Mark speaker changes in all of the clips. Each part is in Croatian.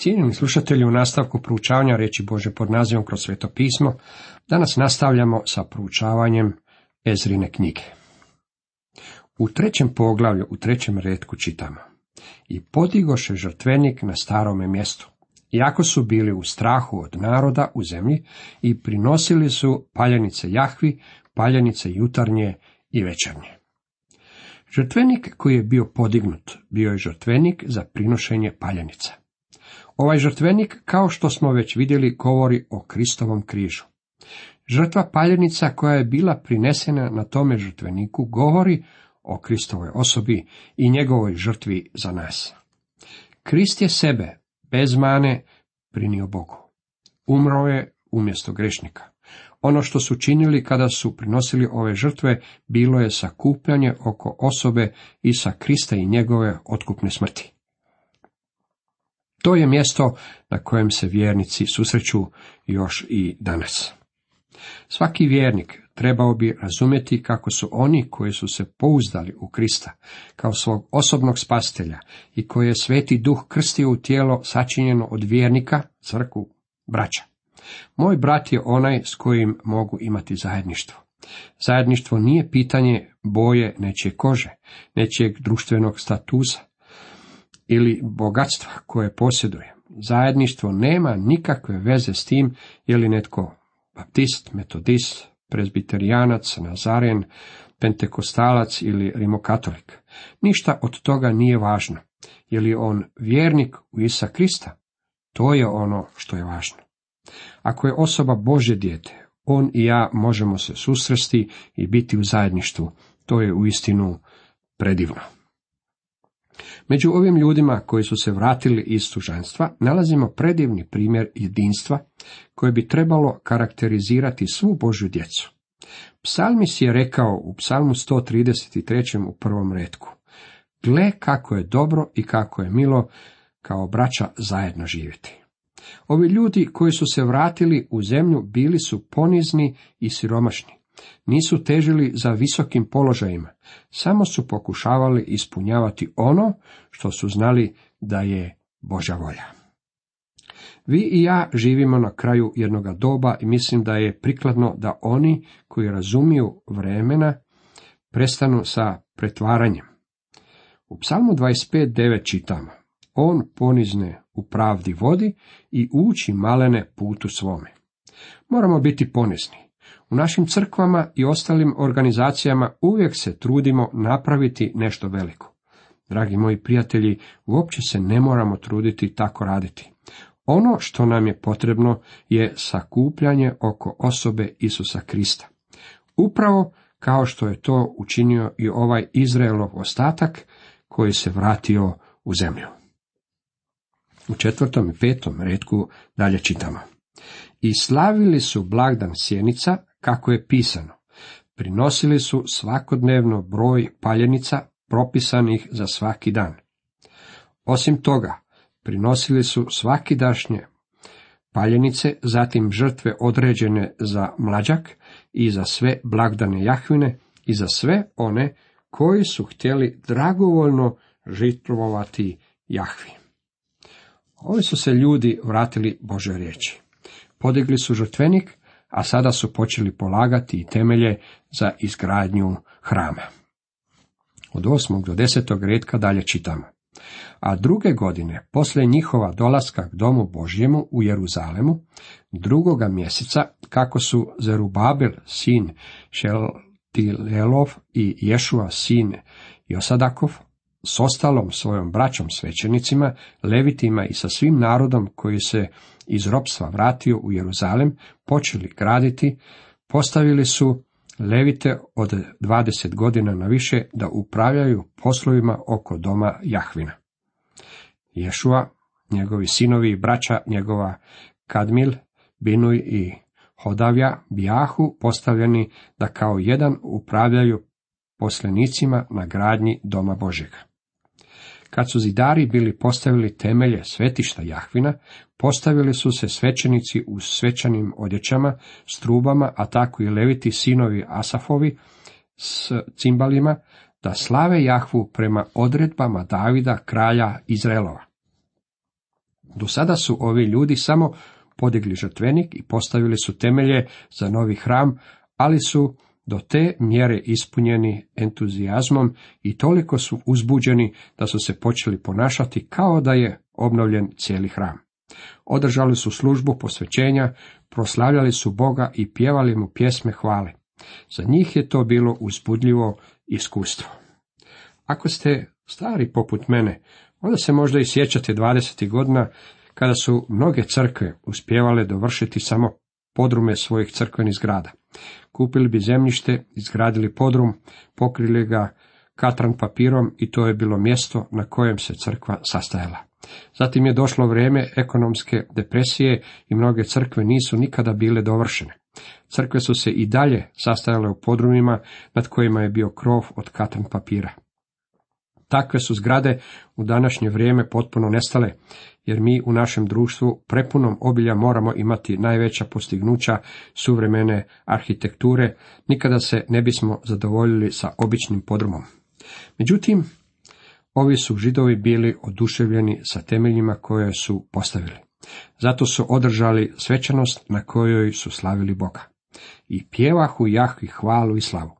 Speaker 1: Cijenjeni slušatelji, u nastavku proučavanja reći Bože pod nazivom kroz sveto pismo, danas nastavljamo sa proučavanjem Ezrine knjige. U trećem poglavlju, u trećem redku čitamo. I podigoše žrtvenik na starome mjestu. Iako su bili u strahu od naroda u zemlji i prinosili su paljenice Jahvi, paljenice jutarnje i večernje. Žrtvenik koji je bio podignut, bio je žrtvenik za prinošenje paljenica. Ovaj žrtvenik, kao što smo već vidjeli, govori o Kristovom križu. Žrtva paljenica koja je bila prinesena na tome žrtveniku govori o Kristovoj osobi i njegovoj žrtvi za nas. Krist je sebe, bez mane, prinio Bogu. Umro je umjesto grešnika. Ono što su činili kada su prinosili ove žrtve bilo je sakupljanje oko osobe Isa Krista i njegove otkupne smrti. To je mjesto na kojem se vjernici susreću još i danas. Svaki vjernik trebao bi razumjeti kako su oni koji su se pouzdali u Krista kao svog osobnog spastelja i koje je sveti duh krstio u tijelo sačinjeno od vjernika, crku, braća. Moj brat je onaj s kojim mogu imati zajedništvo. Zajedništvo nije pitanje boje nečije kože, nečijeg društvenog statusa ili bogatstva koje posjeduje. Zajedništvo nema nikakve veze s tim je li netko baptist, metodist, prezbiterijanac, nazaren, pentekostalac ili rimokatolik. Ništa od toga nije važno. Je li on vjernik u Isa Krista? To je ono što je važno. Ako je osoba Bože dijete, on i ja možemo se susresti i biti u zajedništvu. To je uistinu predivno. Među ovim ljudima koji su se vratili iz sužanstva nalazimo predivni primjer jedinstva koje bi trebalo karakterizirati svu Božju djecu. Psalmis je rekao u psalmu 133. u prvom redku. Gle kako je dobro i kako je milo kao braća zajedno živjeti. Ovi ljudi koji su se vratili u zemlju bili su ponizni i siromašni. Nisu težili za visokim položajima, samo su pokušavali ispunjavati ono što su znali da je Božja volja. Vi i ja živimo na kraju jednoga doba i mislim da je prikladno da oni koji razumiju vremena prestanu sa pretvaranjem. U psalmu 25.9 čitamo On ponizne u pravdi vodi i uči malene putu svome. Moramo biti ponizni. U našim crkvama i ostalim organizacijama uvijek se trudimo napraviti nešto veliko. Dragi moji prijatelji, uopće se ne moramo truditi tako raditi. Ono što nam je potrebno je sakupljanje oko osobe Isusa Krista. Upravo kao što je to učinio i ovaj Izraelov ostatak koji se vratio u zemlju. U četvrtom i petom redku dalje čitamo. I slavili su blagdan sjenica, kako je pisano. Prinosili su svakodnevno broj paljenica propisanih za svaki dan. Osim toga, prinosili su svakidašnje paljenice, zatim žrtve određene za mlađak i za sve blagdane Jahvine i za sve one koji su htjeli dragovoljno žrtvovati Jahvi. Ovi su se ljudi vratili Bože riječi. Podigli su žrtvenik, a sada su počeli polagati i temelje za izgradnju hrama. Od osmog do desetog redka dalje čitamo. A druge godine, poslije njihova dolaska k domu Božjemu u Jeruzalemu, drugoga mjeseca, kako su Zerubabel, sin Šeltilelov i Ješua, sin Josadakov, s ostalom svojom braćom svećenicima, levitima i sa svim narodom koji se iz ropstva vratio u Jeruzalem, počeli graditi, postavili su levite od 20 godina na više da upravljaju poslovima oko doma Jahvina. Ješua, njegovi sinovi i braća njegova Kadmil, Binuj i Hodavja bijahu postavljeni da kao jedan upravljaju poslenicima na gradnji doma Božega. Kad su zidari bili postavili temelje svetišta Jahvina, postavili su se svećenici u svečanim odjećama, s trubama, a tako i leviti sinovi Asafovi s cimbalima, da slave Jahvu prema odredbama Davida, kralja Izraelova. Do sada su ovi ljudi samo podigli žrtvenik i postavili su temelje za novi hram, ali su do te mjere ispunjeni entuzijazmom i toliko su uzbuđeni da su se počeli ponašati kao da je obnovljen cijeli hram. Održali su službu posvećenja, proslavljali su Boga i pjevali mu pjesme hvale. Za njih je to bilo uzbudljivo iskustvo. Ako ste stari poput mene, onda se možda i sjećate 20. godina kada su mnoge crkve uspjevale dovršiti samo podrume svojih crkvenih zgrada. Kupili bi zemljište, izgradili podrum, pokrili ga katran papirom i to je bilo mjesto na kojem se crkva sastajala. Zatim je došlo vrijeme ekonomske depresije i mnoge crkve nisu nikada bile dovršene. Crkve su se i dalje sastajale u podrumima nad kojima je bio krov od katran papira. Takve su zgrade u današnje vrijeme potpuno nestale, jer mi u našem društvu prepunom obilja moramo imati najveća postignuća suvremene arhitekture, nikada se ne bismo zadovoljili sa običnim podrumom. Međutim, ovi su židovi bili oduševljeni sa temeljima koje su postavili. Zato su održali svečanost na kojoj su slavili Boga. I pjevahu Jahvi hvalu i slavu,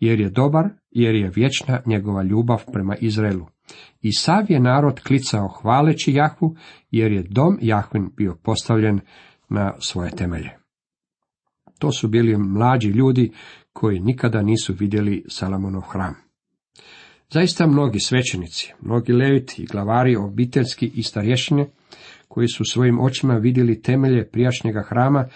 Speaker 1: jer je dobar, jer je vječna njegova ljubav prema Izraelu. I sav je narod klicao hvaleći Jahvu, jer je dom Jahvin bio postavljen na svoje temelje. To su bili mlađi ljudi koji nikada nisu vidjeli Salamonov hram. Zaista mnogi svećenici, mnogi leviti i glavari obiteljski i starješine, koji su svojim očima vidjeli temelje prijašnjega hrama,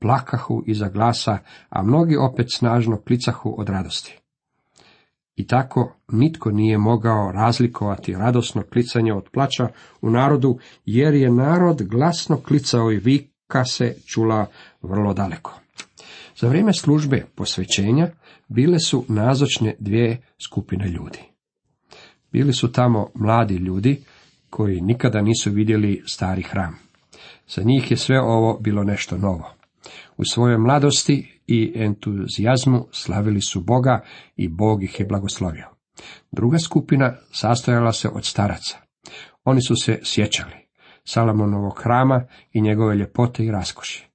Speaker 1: plakahu iza glasa, a mnogi opet snažno klicahu od radosti. I tako nitko nije mogao razlikovati radosno klicanje od plaća u narodu, jer je narod glasno klicao i vika se čula vrlo daleko. Za vrijeme službe posvećenja bile su nazočne dvije skupine ljudi. Bili su tamo mladi ljudi koji nikada nisu vidjeli stari hram. Za njih je sve ovo bilo nešto novo. U svojoj mladosti i entuzijazmu slavili su Boga i Bog ih je blagoslovio. Druga skupina sastojala se od staraca. Oni su se sjećali Salamonovog hrama i njegove ljepote i raskoši.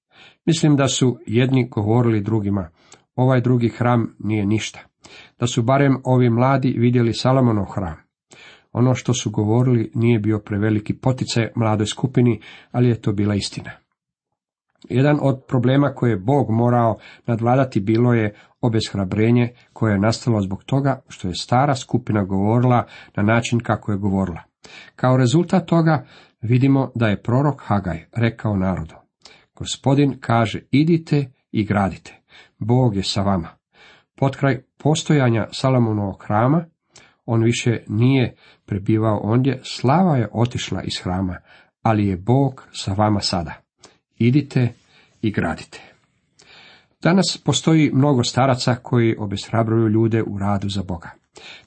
Speaker 1: Mislim da su jedni govorili drugima, ovaj drugi hram nije ništa. Da su barem ovi mladi vidjeli Salamonov hram. Ono što su govorili nije bio preveliki poticaj mladoj skupini, ali je to bila istina. Jedan od problema koje je Bog morao nadvladati bilo je obeshrabrenje koje je nastalo zbog toga što je stara skupina govorila na način kako je govorila. Kao rezultat toga vidimo da je prorok Hagaj rekao narodu. Gospodin kaže idite i gradite. Bog je sa vama. Potkraj postojanja Salamonovog hrama, on više nije prebivao ondje, slava je otišla iz hrama, ali je Bog sa vama sada idite i gradite. Danas postoji mnogo staraca koji obeshrabruju ljude u radu za Boga.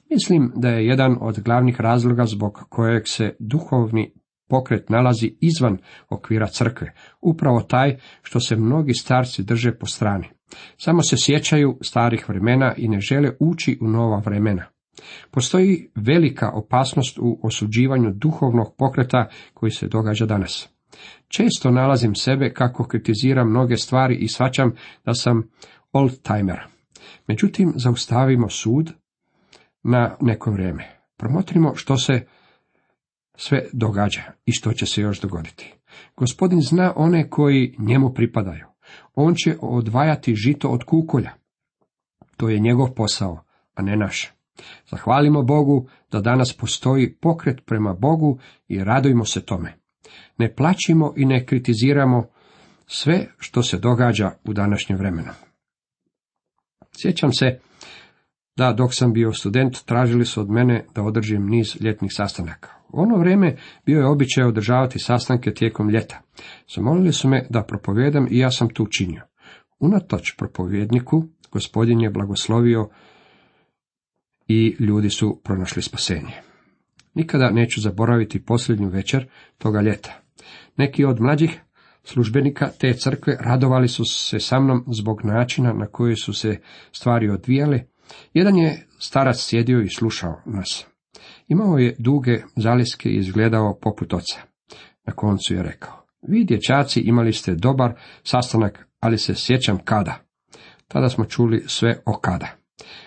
Speaker 1: Mislim da je jedan od glavnih razloga zbog kojeg se duhovni pokret nalazi izvan okvira crkve, upravo taj što se mnogi starci drže po strani. Samo se sjećaju starih vremena i ne žele ući u nova vremena. Postoji velika opasnost u osuđivanju duhovnog pokreta koji se događa danas. Često nalazim sebe kako kritiziram mnoge stvari i svačam da sam old timer. Međutim, zaustavimo sud na neko vrijeme. Promotrimo što se sve događa i što će se još dogoditi. Gospodin zna one koji njemu pripadaju. On će odvajati žito od kukolja. To je njegov posao, a ne naš. Zahvalimo Bogu da danas postoji pokret prema Bogu i radujmo se tome. Ne plaćimo i ne kritiziramo sve što se događa u današnjem vremenu. Sjećam se da dok sam bio student tražili su od mene da održim niz ljetnih sastanaka. U ono vrijeme bio je običaj održavati sastanke tijekom ljeta. Zamolili su me da propovijedam i ja sam to učinio. Unatoč propovjedniku, gospodin je blagoslovio i ljudi su pronašli spasenje. Nikada neću zaboraviti posljednju večer toga ljeta. Neki od mlađih službenika te crkve radovali su se sa mnom zbog načina na koji su se stvari odvijale. Jedan je starac sjedio i slušao nas. Imao je duge zaliske i izgledao poput oca. Na koncu je rekao, vi dječaci imali ste dobar sastanak, ali se sjećam kada. Tada smo čuli sve o kada.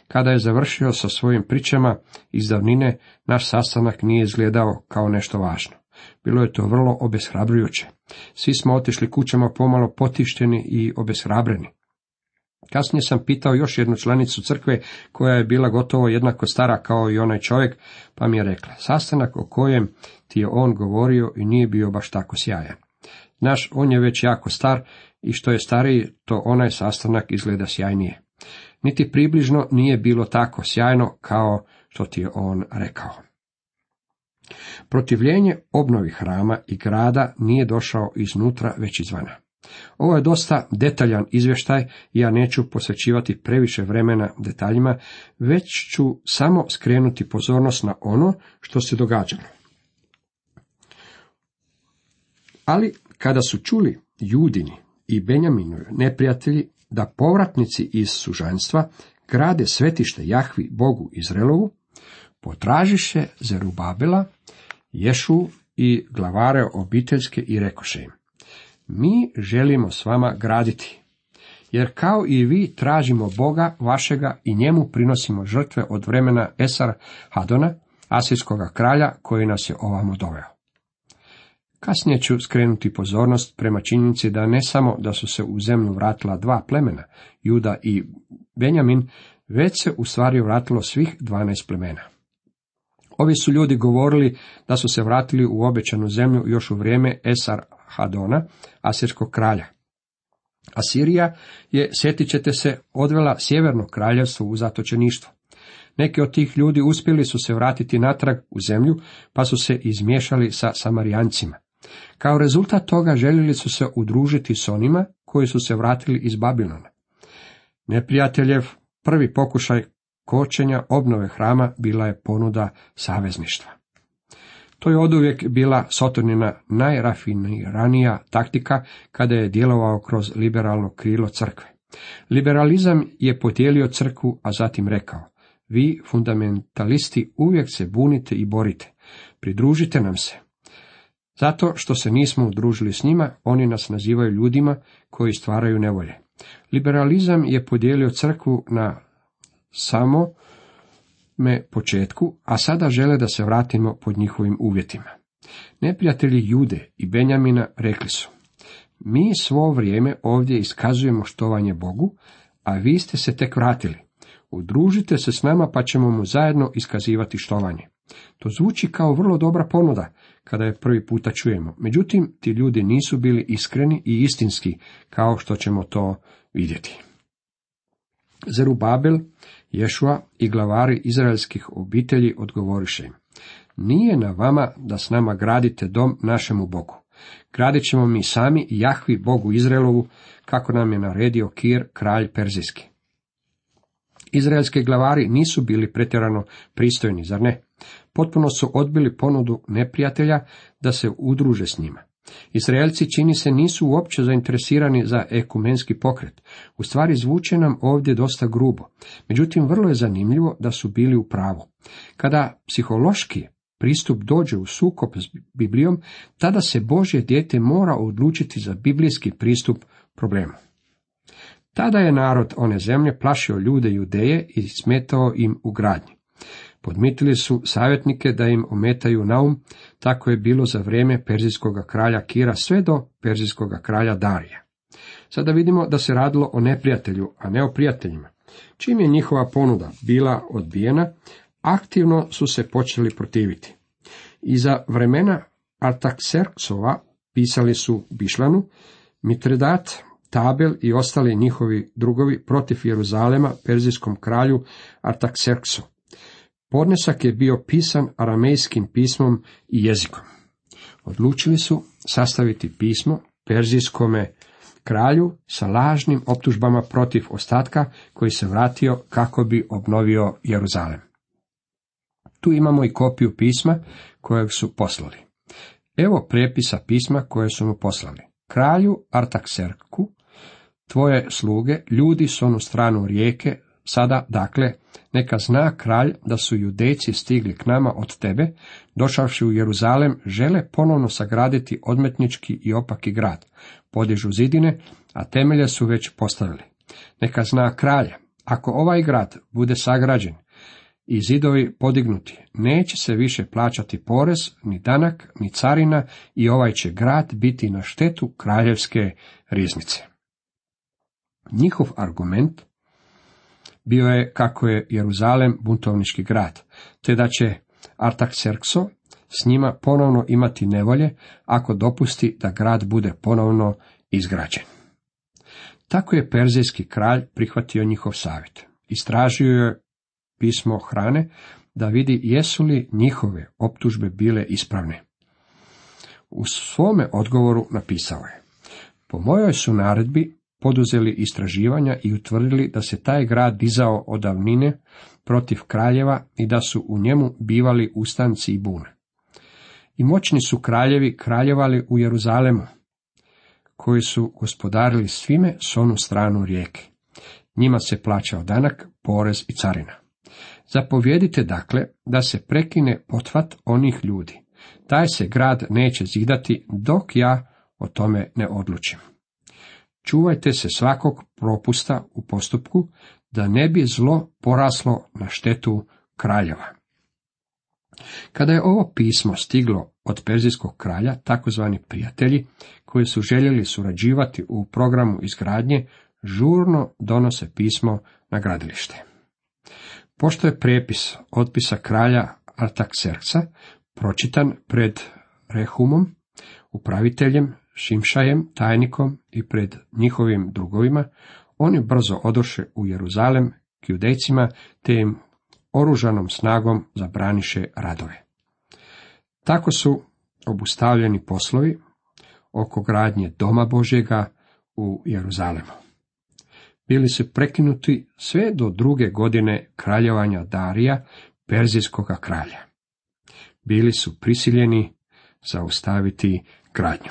Speaker 1: Kada je završio sa svojim pričama iz davnine, naš sastanak nije izgledao kao nešto važno. Bilo je to vrlo obeshrabrujuće. Svi smo otišli kućama pomalo potišteni i obeshrabreni. Kasnije sam pitao još jednu članicu crkve koja je bila gotovo jednako stara kao i onaj čovjek, pa mi je rekla, sastanak o kojem ti je on govorio i nije bio baš tako sjajan. Naš, on je već jako star i što je stariji, to onaj sastanak izgleda sjajnije. Niti približno nije bilo tako sjajno kao što ti je on rekao. Protivljenje obnovi hrama i grada nije došao iznutra, već izvana. Ovo je dosta detaljan izvještaj ja neću posvećivati previše vremena detaljima, već ću samo skrenuti pozornost na ono što se događalo. Ali kada su čuli Judini i Benjaminovi neprijatelji da povratnici iz sužanstva grade svetište Jahvi Bogu Izrelovu, potražiše Zerubabela, Ješu i glavare obiteljske i rekoše im, mi želimo s vama graditi, jer kao i vi tražimo Boga vašega i njemu prinosimo žrtve od vremena Esar Hadona, asirskoga kralja koji nas je ovamo doveo. Kasnije ću skrenuti pozornost prema činjenici da ne samo da su se u zemlju vratila dva plemena, Juda i Benjamin, već se u stvari vratilo svih dvanaest plemena. Ovi su ljudi govorili da su se vratili u obećanu zemlju još u vrijeme Esar Hadona, asirskog kralja. Asirija je, sjetit ćete se, odvela sjeverno kraljevstvo u zatočeništvo. Neki od tih ljudi uspjeli su se vratiti natrag u zemlju, pa su se izmiješali sa Samarijancima. Kao rezultat toga željeli su se udružiti s onima koji su se vratili iz Babilona. Neprijateljev prvi pokušaj kočenja obnove hrama bila je ponuda savezništva. To je oduvijek bila Sotonina najrafiniranija taktika kada je djelovao kroz liberalno krilo crkve. Liberalizam je podijelio crkvu, a zatim rekao, vi fundamentalisti uvijek se bunite i borite, pridružite nam se. Zato što se nismo udružili s njima, oni nas nazivaju ljudima koji stvaraju nevolje. Liberalizam je podijelio crkvu na samo me početku, a sada žele da se vratimo pod njihovim uvjetima. Neprijatelji Jude i Benjamina rekli su, mi svo vrijeme ovdje iskazujemo štovanje Bogu, a vi ste se tek vratili. Udružite se s nama pa ćemo mu zajedno iskazivati štovanje. To zvuči kao vrlo dobra ponuda kada je prvi puta čujemo. Međutim, ti ljudi nisu bili iskreni i istinski kao što ćemo to vidjeti. Zerubabel, Ješua i glavari izraelskih obitelji odgovoriše im. Nije na vama da s nama gradite dom našemu Bogu. Gradit ćemo mi sami Jahvi Bogu Izraelovu, kako nam je naredio Kir, kralj Perzijski. Izraelski glavari nisu bili pretjerano pristojni, zar ne? Potpuno su odbili ponudu neprijatelja da se udruže s njima. Izraelci čini se nisu uopće zainteresirani za ekumenski pokret. U stvari zvuče nam ovdje dosta grubo. Međutim, vrlo je zanimljivo da su bili u pravu. Kada psihološki pristup dođe u sukob s Biblijom, tada se Božje dijete mora odlučiti za biblijski pristup problemu. Tada je narod one zemlje plašio ljude judeje i smetao im u gradnji. Podmitili su savjetnike da im ometaju naum, tako je bilo za vrijeme perzijskog kralja Kira sve do perzijskog kralja Darija. Sada vidimo da se radilo o neprijatelju, a ne o prijateljima. Čim je njihova ponuda bila odbijena, aktivno su se počeli protiviti. I za vremena Artaxerxova pisali su Bišlanu, Mitredat, Tabel i ostali njihovi drugovi protiv Jeruzalema perzijskom kralju Artaxerxu. Podnesak je bio pisan aramejskim pismom i jezikom. Odlučili su sastaviti pismo perzijskome kralju sa lažnim optužbama protiv ostatka koji se vratio kako bi obnovio Jeruzalem. Tu imamo i kopiju pisma kojeg su poslali. Evo prepisa pisma koje su mu poslali. Kralju Artakserku, tvoje sluge, ljudi s onu stranu rijeke, Sada, dakle, neka zna kralj da su judejci stigli k nama od tebe, došavši u Jeruzalem, žele ponovno sagraditi odmetnički i opaki grad. Podižu zidine, a temelje su već postavili. Neka zna kralja, ako ovaj grad bude sagrađen i zidovi podignuti, neće se više plaćati porez, ni danak, ni carina i ovaj će grad biti na štetu kraljevske riznice. Njihov argument bio je kako je Jeruzalem buntovnički grad, te da će Artaxerxo s njima ponovno imati nevolje ako dopusti da grad bude ponovno izgrađen. Tako je perzijski kralj prihvatio njihov savjet. Istražio je pismo hrane da vidi jesu li njihove optužbe bile ispravne. U svome odgovoru napisao je, po mojoj su naredbi poduzeli istraživanja i utvrdili da se taj grad dizao od davnine protiv kraljeva i da su u njemu bivali ustanci i bune. I moćni su kraljevi kraljevali u Jeruzalemu, koji su gospodarili svime s onu stranu rijeke. Njima se plaćao danak, porez i carina. Zapovjedite dakle da se prekine potvat onih ljudi. Taj se grad neće zidati dok ja o tome ne odlučim. Čuvajte se svakog propusta u postupku, da ne bi zlo poraslo na štetu kraljeva. Kada je ovo pismo stiglo od perzijskog kralja, takozvani prijatelji, koji su željeli surađivati u programu izgradnje, žurno donose pismo na gradilište. Pošto je prepis otpisa kralja Artaxerxa pročitan pred Rehumom, upraviteljem, Šimšajem, tajnikom i pred njihovim drugovima, oni brzo odoše u Jeruzalem k judejcima, te im oružanom snagom zabraniše radove. Tako su obustavljeni poslovi oko gradnje Doma Božjega u Jeruzalemu. Bili su prekinuti sve do druge godine kraljevanja Darija, perzijskog kralja. Bili su prisiljeni zaustaviti gradnju.